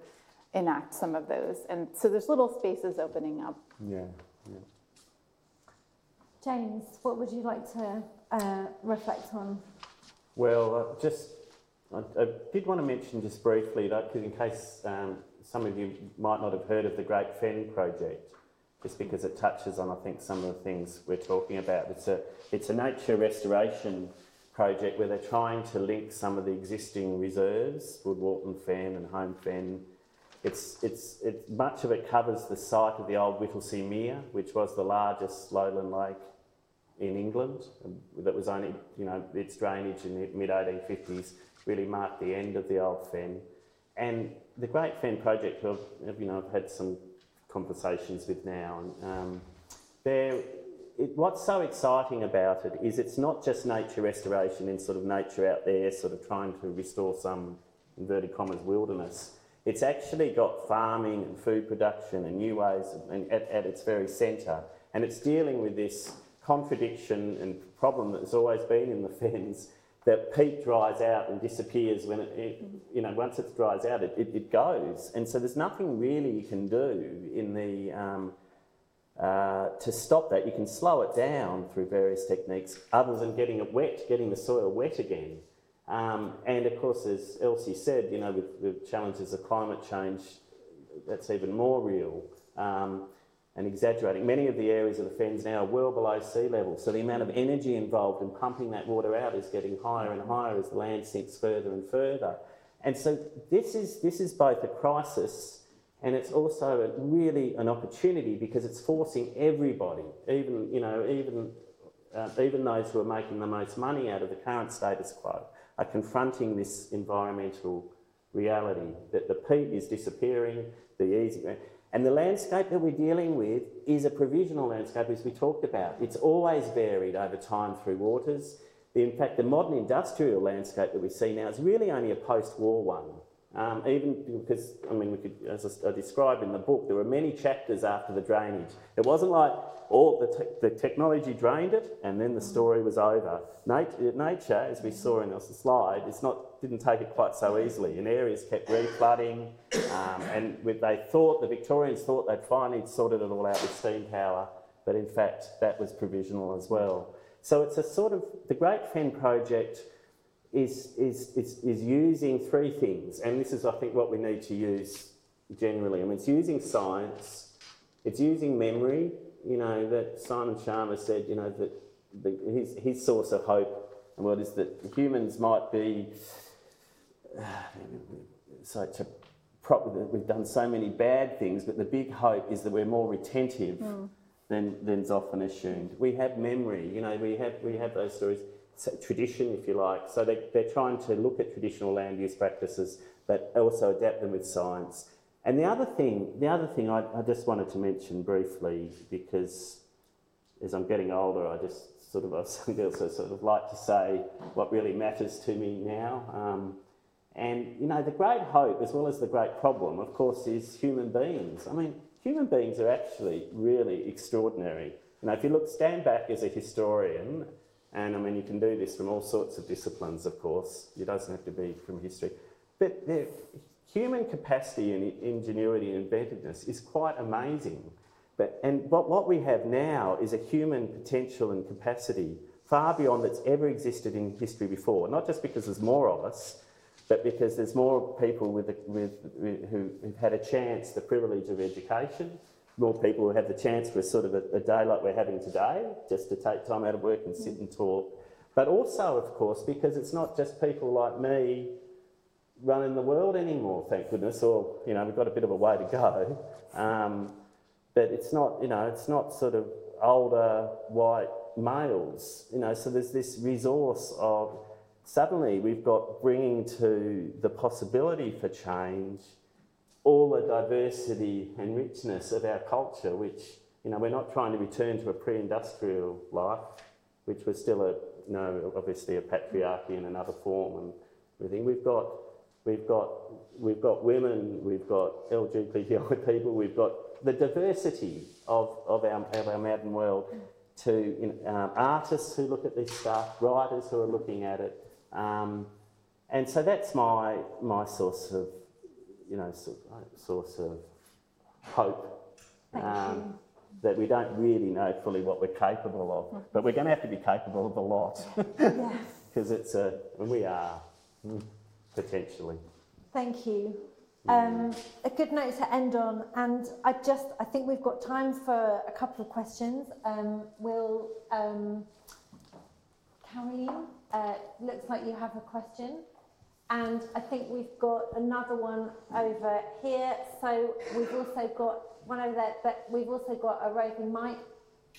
enact some of those. And so there's little spaces opening up. Yeah. yeah. James, what would you like to uh, reflect on? Well, uh, just I, I did want to mention just briefly that 'cause in case um, some of you might not have heard of the Great Fen Project, just because it touches on I think some of the things we're talking about. It's a it's a nature restoration project where they're trying to link some of the existing reserves, Woodwalton Fen and Holme Fen. It's, it's, it's, much of it covers the site of the old Whittlesea Mere, which was the largest lowland lake in England. That was only, you know, its drainage in the mid 1850s really marked the end of the old fen. And the Great Fen Project, I've, you know, I've had some conversations with now, and um, there what's so exciting about it is it's not just nature restoration and sort of nature out there, sort of trying to restore some inverted commas wilderness. It's actually got farming and food production and new ways of, and at, at its very centre. And it's dealing with this contradiction and problem that's always been in the fens that peat dries out and disappears when it, it you know, once it dries out, it, it, it, goes. And so there's nothing really you can do in the, um, uh, to stop that, you can slow it down through various techniques other than getting it wet, getting the soil wet again. Um, and of course, as Elsie said, you know, with, the challenges of climate change, that's even more real um, and exaggerating. Many of the areas of the fens now are well below sea level, so the amount of energy involved in pumping that water out is getting higher and higher as the land sinks further and further. And so this is, this is both a crisis and it's also a, really an opportunity because it's forcing everybody, even you know, even uh, even those who are making the most money out of the current status quo, are confronting this environmental reality that the peat is disappearing, the easy. And the landscape that we're dealing with is a provisional landscape, as we talked about. It's always varied over time through waters. In fact, the modern industrial landscape that we see now is really only a post war one. Um, even because, I mean, we could, as I described in the book, there were many chapters after the drainage. It wasn't like all the, te the technology drained it and then the story was over. Nature, nature as we saw in the slide, it's not, didn't take it quite so easily. And areas kept reflooding, um, and they thought, the Victorians thought they'd finally sorted it all out with steam power, but in fact, that was provisional as well. So it's a sort of, the Great Fen Project is, is, is, is using three things, and this is, I think, what we need to use generally. I mean, it's using science, it's using memory, you know, that Simon Schama said, you know, that the, his, his source of hope and what is that humans might be uh, such a we've done so many bad things, but the big hope is that we're more retentive mm. than than's often assumed. We have memory, you know, we have we have those stories tradition, if you like. So they, they're trying to look at traditional land use practices, but also adapt them with science. And the other thing, the other thing I, I just wanted to mention briefly, because as I'm getting older, I just sort of I also sort of like to say what really matters to me now. Um, and you know, the great hope, as well as the great problem, of course, is human beings. I mean, human beings are actually really extraordinary. You know, if you look, stand back as a historian and I mean, you can do this from all sorts of disciplines, of course. It doesn't have to be from history. But the human capacity and ingenuity and inventiveness is quite amazing. But, and what, what we have now is a human potential and capacity far beyond that's ever existed in history before. Not just because there's more of us, but because there's more people with, with, with who, who've had a chance, the privilege of education, more people who have the chance for sort of a, a, day like we're having today, just to take time out of work and sit and talk. But also, of course, because it's not just people like me running the world anymore, thank goodness, or, you know, we've got a bit of a way to go. Um, but it's not, you know, it's not sort of older white males, you know, so there's this resource of suddenly we've got bringing to the possibility for change all the diversity and richness of our culture, which, you know, we're not trying to return to a pre-industrial life, which was still a, you know, obviously a patriarchy in another form and everything. We've got, we've got, we've got women, we've got LGBTI people, we've got the diversity of, of, our, of our modern world to you know, um, artists who look at this stuff, writers who are looking at it. Um, and so that's my, my source of you know, source of hope. Um, that we don't really know fully what we're capable of, but we're going to have to be capable of a lot because it's a, and we are mm, potentially. Thank you. Um, a good note to end on, and I just I think we've got time for a couple of questions. Um, will um, Caroline uh, looks like you have a question. And I think we've got another one over here. So we've also got one over there, but we've also got a roving mic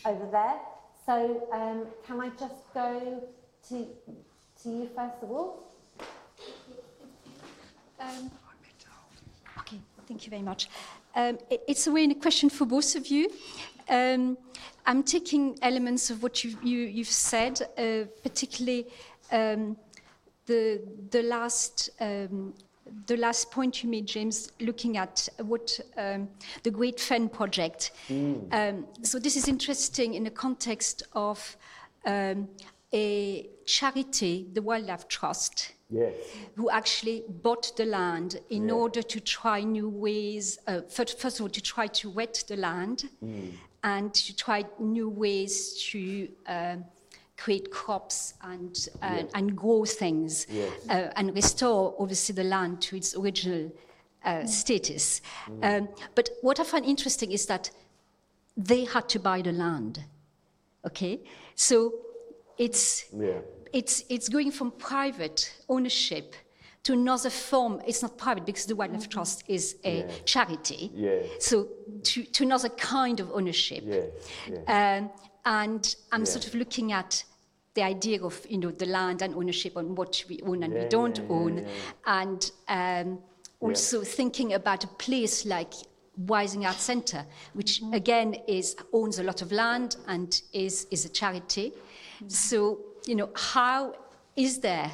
over there. So um, can I just go to, to you first of all? Um, okay, thank you very much. Um, it, it's a really a question for both of you. Um, I'm taking elements of what you, you, have said, uh, particularly um, the, the, last, um, the last point you made, James, looking at what um, the Great Fen Project. Mm. so this is interesting in the context of a charity, the Wildlife Trust, yes. who actually bought the land in yeah. order to try new ways, uh, first, first, of all, to try to wet the land mm. and to try new ways to uh, create crops and, uh, yes. and grow things yes. Uh, and restore, obviously, the land to its original uh, mm. status. Mm. Um, but what I find interesting is that they had to buy the land. Okay? So it's, yeah. it's, it's going from private ownership to another form. It's not private because the Wildlife mm-hmm. Trust is a yeah. charity. Yeah. So to, to another kind of ownership. Yeah. Yeah. Um, and I'm sort of looking at the idea of you know the land and ownership and what we own and we don't own, and um, also thinking about a place like Wysing Arts Centre, which mm-hmm. again is owns a lot of land and is is a charity. So, you know, how is there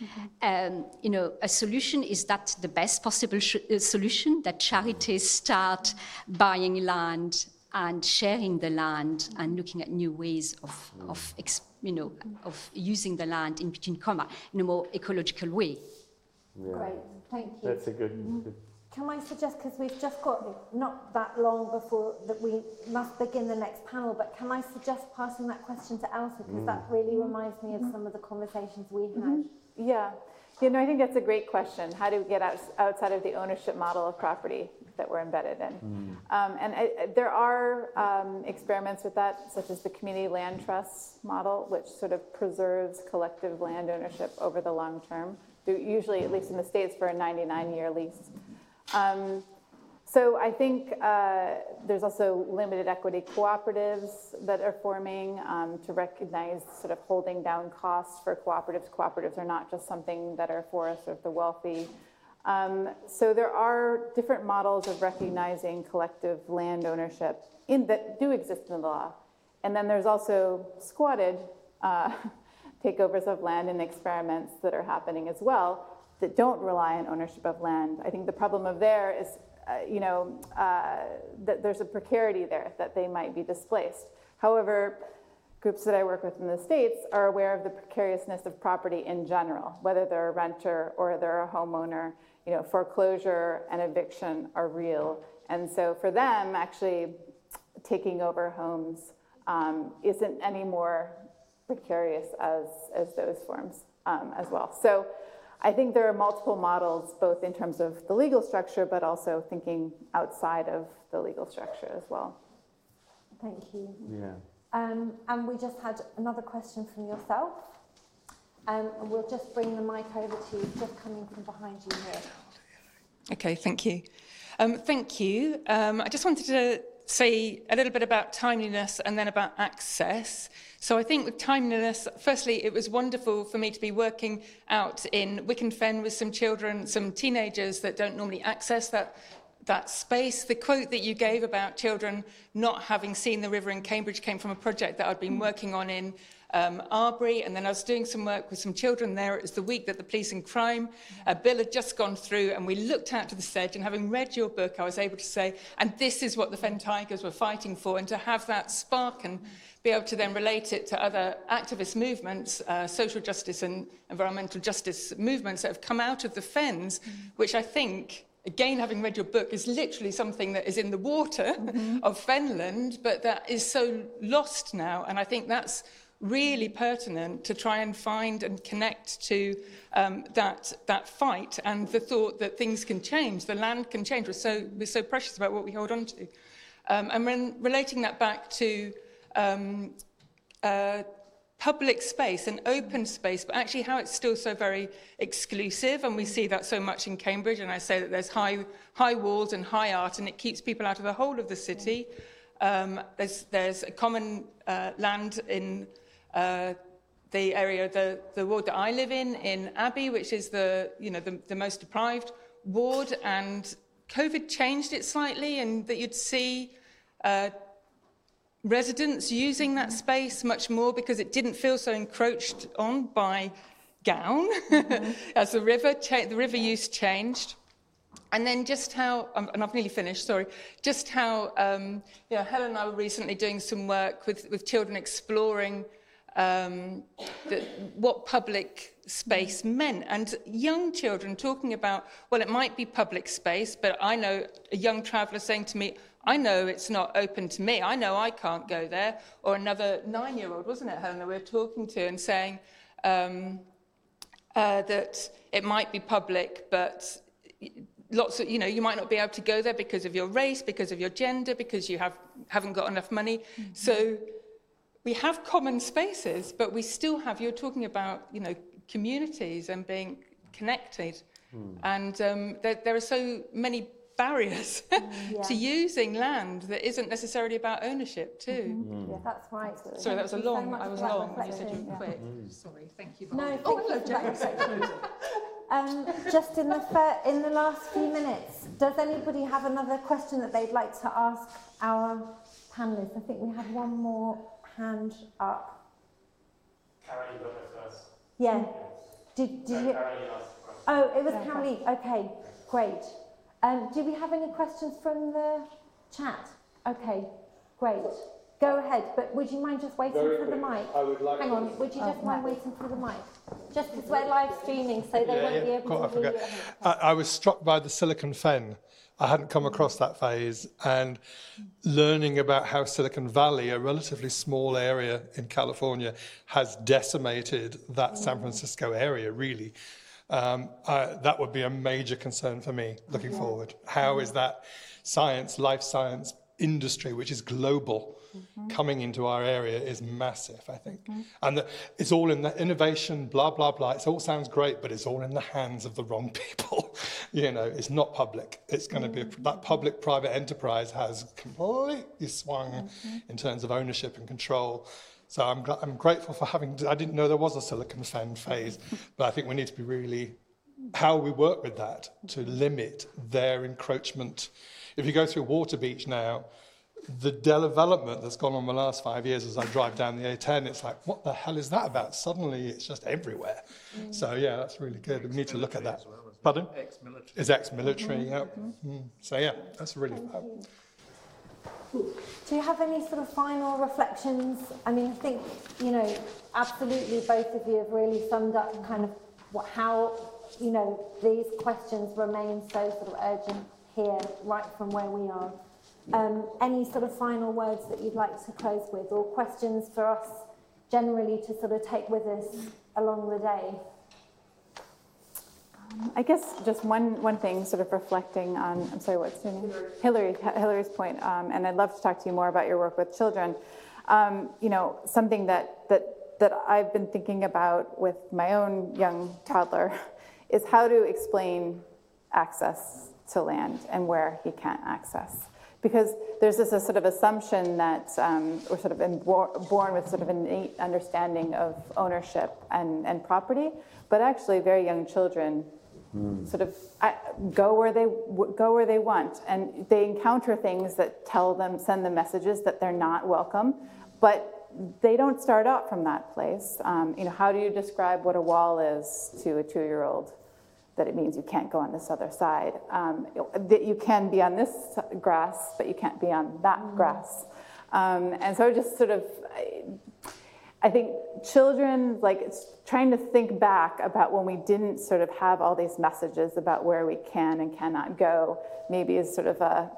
Mm-hmm. Um, you know, a solution? Is that the best possible sh- uh, solution? That charities start buying land and sharing the land and looking at new ways of, of you know, of using the land in between comma in a more ecological way. Yeah. Great, thank you. That's a good, good can I suggest, because we've just got not that long before that we must begin the next panel, but can I suggest passing that question to Elsa, because mm. that really reminds me of some of the conversations we had. Mm-hmm. Yeah. You know, I think that's a great question. How do we get out, outside of the ownership model of property that we're embedded in? Mm. Um, and I, there are um, experiments with that, such as the community land trust model, which sort of preserves collective land ownership over the long term, usually, at least in the States, for a 99 year lease. Um, so I think uh, there's also limited equity cooperatives that are forming um, to recognize sort of holding down costs for cooperatives. Cooperatives are not just something that are for sort of the wealthy. Um, so there are different models of recognizing collective land ownership in, that do exist in the law. And then there's also squatted uh, takeovers of land and experiments that are happening as well that don't rely on ownership of land. I think the problem of there is, uh, you know, uh, that there's a precarity there that they might be displaced. However, groups that I work with in the States are aware of the precariousness of property in general, whether they're a renter or they're a homeowner. You know, foreclosure and eviction are real. And so for them, actually taking over homes um, isn't any more precarious as, as those forms um, as well. So I think there are multiple models, both in terms of the legal structure, but also thinking outside of the legal structure as well. Thank you. Yeah. Um, and we just had another question from yourself. Um, and we'll just bring the mic over to you, just coming from behind you here. Okay, thank you. Um, thank you. Um, I just wanted to say a little bit about timeliness and then about access. So I think with timeliness, firstly, it was wonderful for me to be working out in Wicken Fen with some children, some teenagers that don't normally access that that space. The quote that you gave about children not having seen the river in Cambridge came from a project that I'd been working on in um, Arbury, and then I was doing some work with some children there. It was the week that the police and crime uh, bill had just gone through, and we looked out to the sedge. And having read your book, I was able to say, and this is what the Fen Tigers were fighting for, and to have that spark and be able to then relate it to other activist movements, uh, social justice and environmental justice movements that have come out of the Fens, mm. which I think again, having read your book, is literally something that is in the water mm-hmm. of Fenland, but that is so lost now. And I think that's really pertinent to try and find and connect to um, that, that fight and the thought that things can change, the land can change. We're so, we're so precious about what we hold on to. Um, and when relating that back to um, uh, public space, an open space, but actually how it's still so very exclusive. And we see that so much in Cambridge. And I say that there's high, high walls and high art, and it keeps people out of the whole of the city. Um, there's, there's a common uh, land in the area, the, the ward that I live in, in Abbey, which is the, you know, the, the most deprived ward. And COVID changed it slightly, and that you'd see uh, residents using that space much more because it didn't feel so encroached on by Gown mm-hmm. as the river, cha- the river use changed. And then just how, um, and I've nearly finished, sorry, just how, um, you know, Helen and I were recently doing some work with, with children exploring um, the, what public space meant. And young children talking about, well, it might be public space, but I know a young traveller saying to me, I know it's not open to me. I know I can't go there. Or another nine year old, wasn't it, Helen, that we were talking to and saying um, uh, that it might be public, but lots of, you know, you might not be able to go there because of your race, because of your gender, because you have, haven't got enough money. Mm-hmm. So we have common spaces, but we still have, you're talking about, you know, communities and being connected. Mm. And um, there, there are so many barriers yeah. to using land that isn't necessarily about ownership too. Mm-hmm. Mm. Yeah, that's right. Sorry, that was a long. So I was long. when You said you were quick. Mm. Sorry, thank you. No, thank oh, you for Um, just in the fir- in the last few minutes, does anybody have another question that they'd like to ask our panelists? I think we have one more hand up. Carol, you got there first. Yeah. Did, did you? Oh, it was yeah, Carol. Okay, great. Um, do we have any questions from the chat? Okay, great. Go ahead, but would you mind just waiting Very for quick. the mic? I would like Hang on, would you just oh, mind waiting for the mic? Just because we're live streaming, so they yeah, won't yeah, be able to hear you. I, I was struck by the Silicon Fen. I hadn't come across that phase, and learning about how Silicon Valley, a relatively small area in California, has decimated that San Francisco area, really. Um, that would be a major concern for me looking yeah. forward. How is that science, life science industry, which is global, mm-hmm. coming into our area is massive, I think. Mm-hmm. And the, it's all in the innovation, blah, blah, blah. It all sounds great, but it's all in the hands of the wrong people. you know, it's not public. It's going to mm-hmm. be, that public private enterprise has completely swung mm-hmm. in terms of ownership and control. So I'm, I'm grateful for having, I didn't know there was a Silicon Fen phase, but I think we need to be really, how we work with that to limit their encroachment. If you go through Waterbeach now, the development that's gone on the last five years as I drive down the A10, it's like, what the hell is that about? Suddenly it's just everywhere. Mm. So, yeah, that's really good. We need to look at that. Well, Pardon? Ex-military. It's ex-military, mm-hmm. yeah. Mm. So, yeah, that's really... Do you have any sort of final reflections? I mean, I think, you know, absolutely both of you have really summed up kind of what, how, you know, these questions remain so sort of urgent here, right from where we are. Um, any sort of final words that you'd like to close with, or questions for us generally to sort of take with us along the day? I guess just one, one thing, sort of reflecting on, I'm sorry, what's your name? Hillary. Hillary's point, um, and I'd love to talk to you more about your work with children. Um, you know, something that, that, that I've been thinking about with my own young toddler is how to explain access to land and where he can't access. Because there's this sort of assumption that um, we're sort of born with sort of innate understanding of ownership and, and property, but actually very young children Mm. Sort of go where they go where they want, and they encounter things that tell them, send them messages that they're not welcome, but they don't start out from that place. Um, you know, how do you describe what a wall is to a two-year-old? That it means you can't go on this other side. Um, that you can be on this grass, but you can't be on that mm. grass. Um, and so just sort of I think children, like it's trying to think back about when we didn't sort of have all these messages about where we can and cannot go, maybe is sort of a,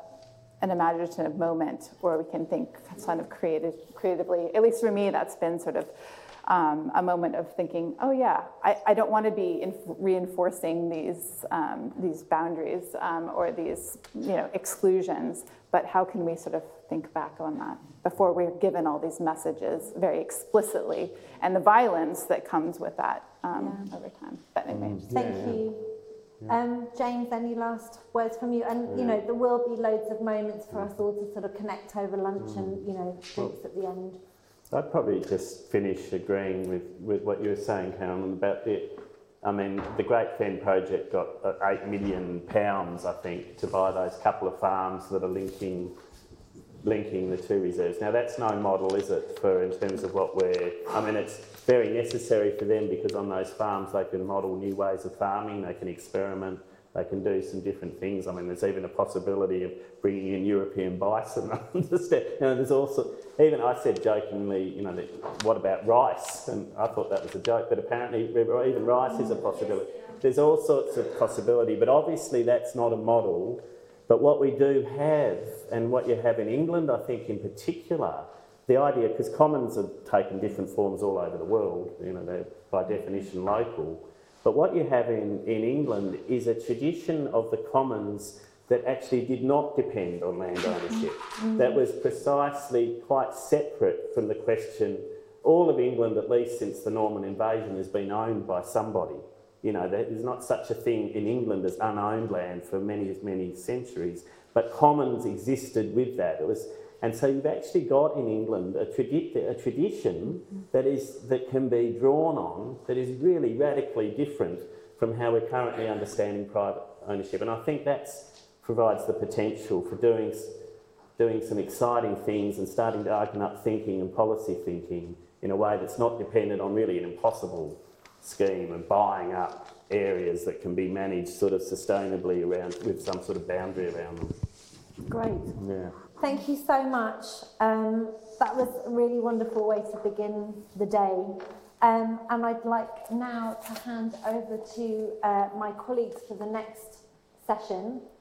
an imaginative moment where we can think kind of creative, creatively. At least for me, that's been sort of um, a moment of thinking, oh yeah, I, I don't want to be in, reinforcing these um, these boundaries um, or these you know exclusions, but how can we sort of think back on that before we're given all these messages very explicitly and the violence that comes with that um, over time. But anyway, Mm. Thank Yeah, yeah. you. Um, James, any last words from you? And, you know, there will be loads of moments for us all to sort of connect over lunch and, you know, drinks at the end. I'd probably just finish agreeing with, with what you were saying, Carolyn, about the. I mean, the Great Fen project got uh, eight million pounds, I think, to buy those couple of farms that are linking linking the two reserves. Now, that's no model, is it, for in terms of what we're. I mean, it's very necessary for them because on those farms they can model new ways of farming, they can experiment, they can do some different things. I mean, there's even a possibility of bringing in European bison. You know, there's also even I said jokingly, you know, what about rice? And I thought that was a joke, but apparently even rice is a possibility. There's all sorts of possibility, but obviously that's not a model. But what we do have, and what you have in England, I think in particular, the idea, because commons have taken different forms all over the world, you know, they're by definition local. But what you have in, in England is a tradition of the commons that actually did not depend on land mm-hmm. ownership. Mm-hmm. That was precisely quite separate from the question. All of England, at least since the Norman invasion, has been owned by somebody. You know, there's not such a thing in England as unowned land for many, many centuries, but commons existed with that. It was, and so you've actually got in England a, tradi- a tradition that is that can be drawn on that is really radically different from how we're currently understanding private ownership. And I think that provides the potential for doing doing some exciting things and starting to open up thinking and policy thinking in a way that's not dependent on really an impossible scheme of buying up areas that can be managed sort of sustainably around with some sort of boundary around them. Great. Yeah. Thank you so much. Um, that was a really wonderful way to begin the day. Um, and I'd like now to hand over to uh, my colleagues for the next session.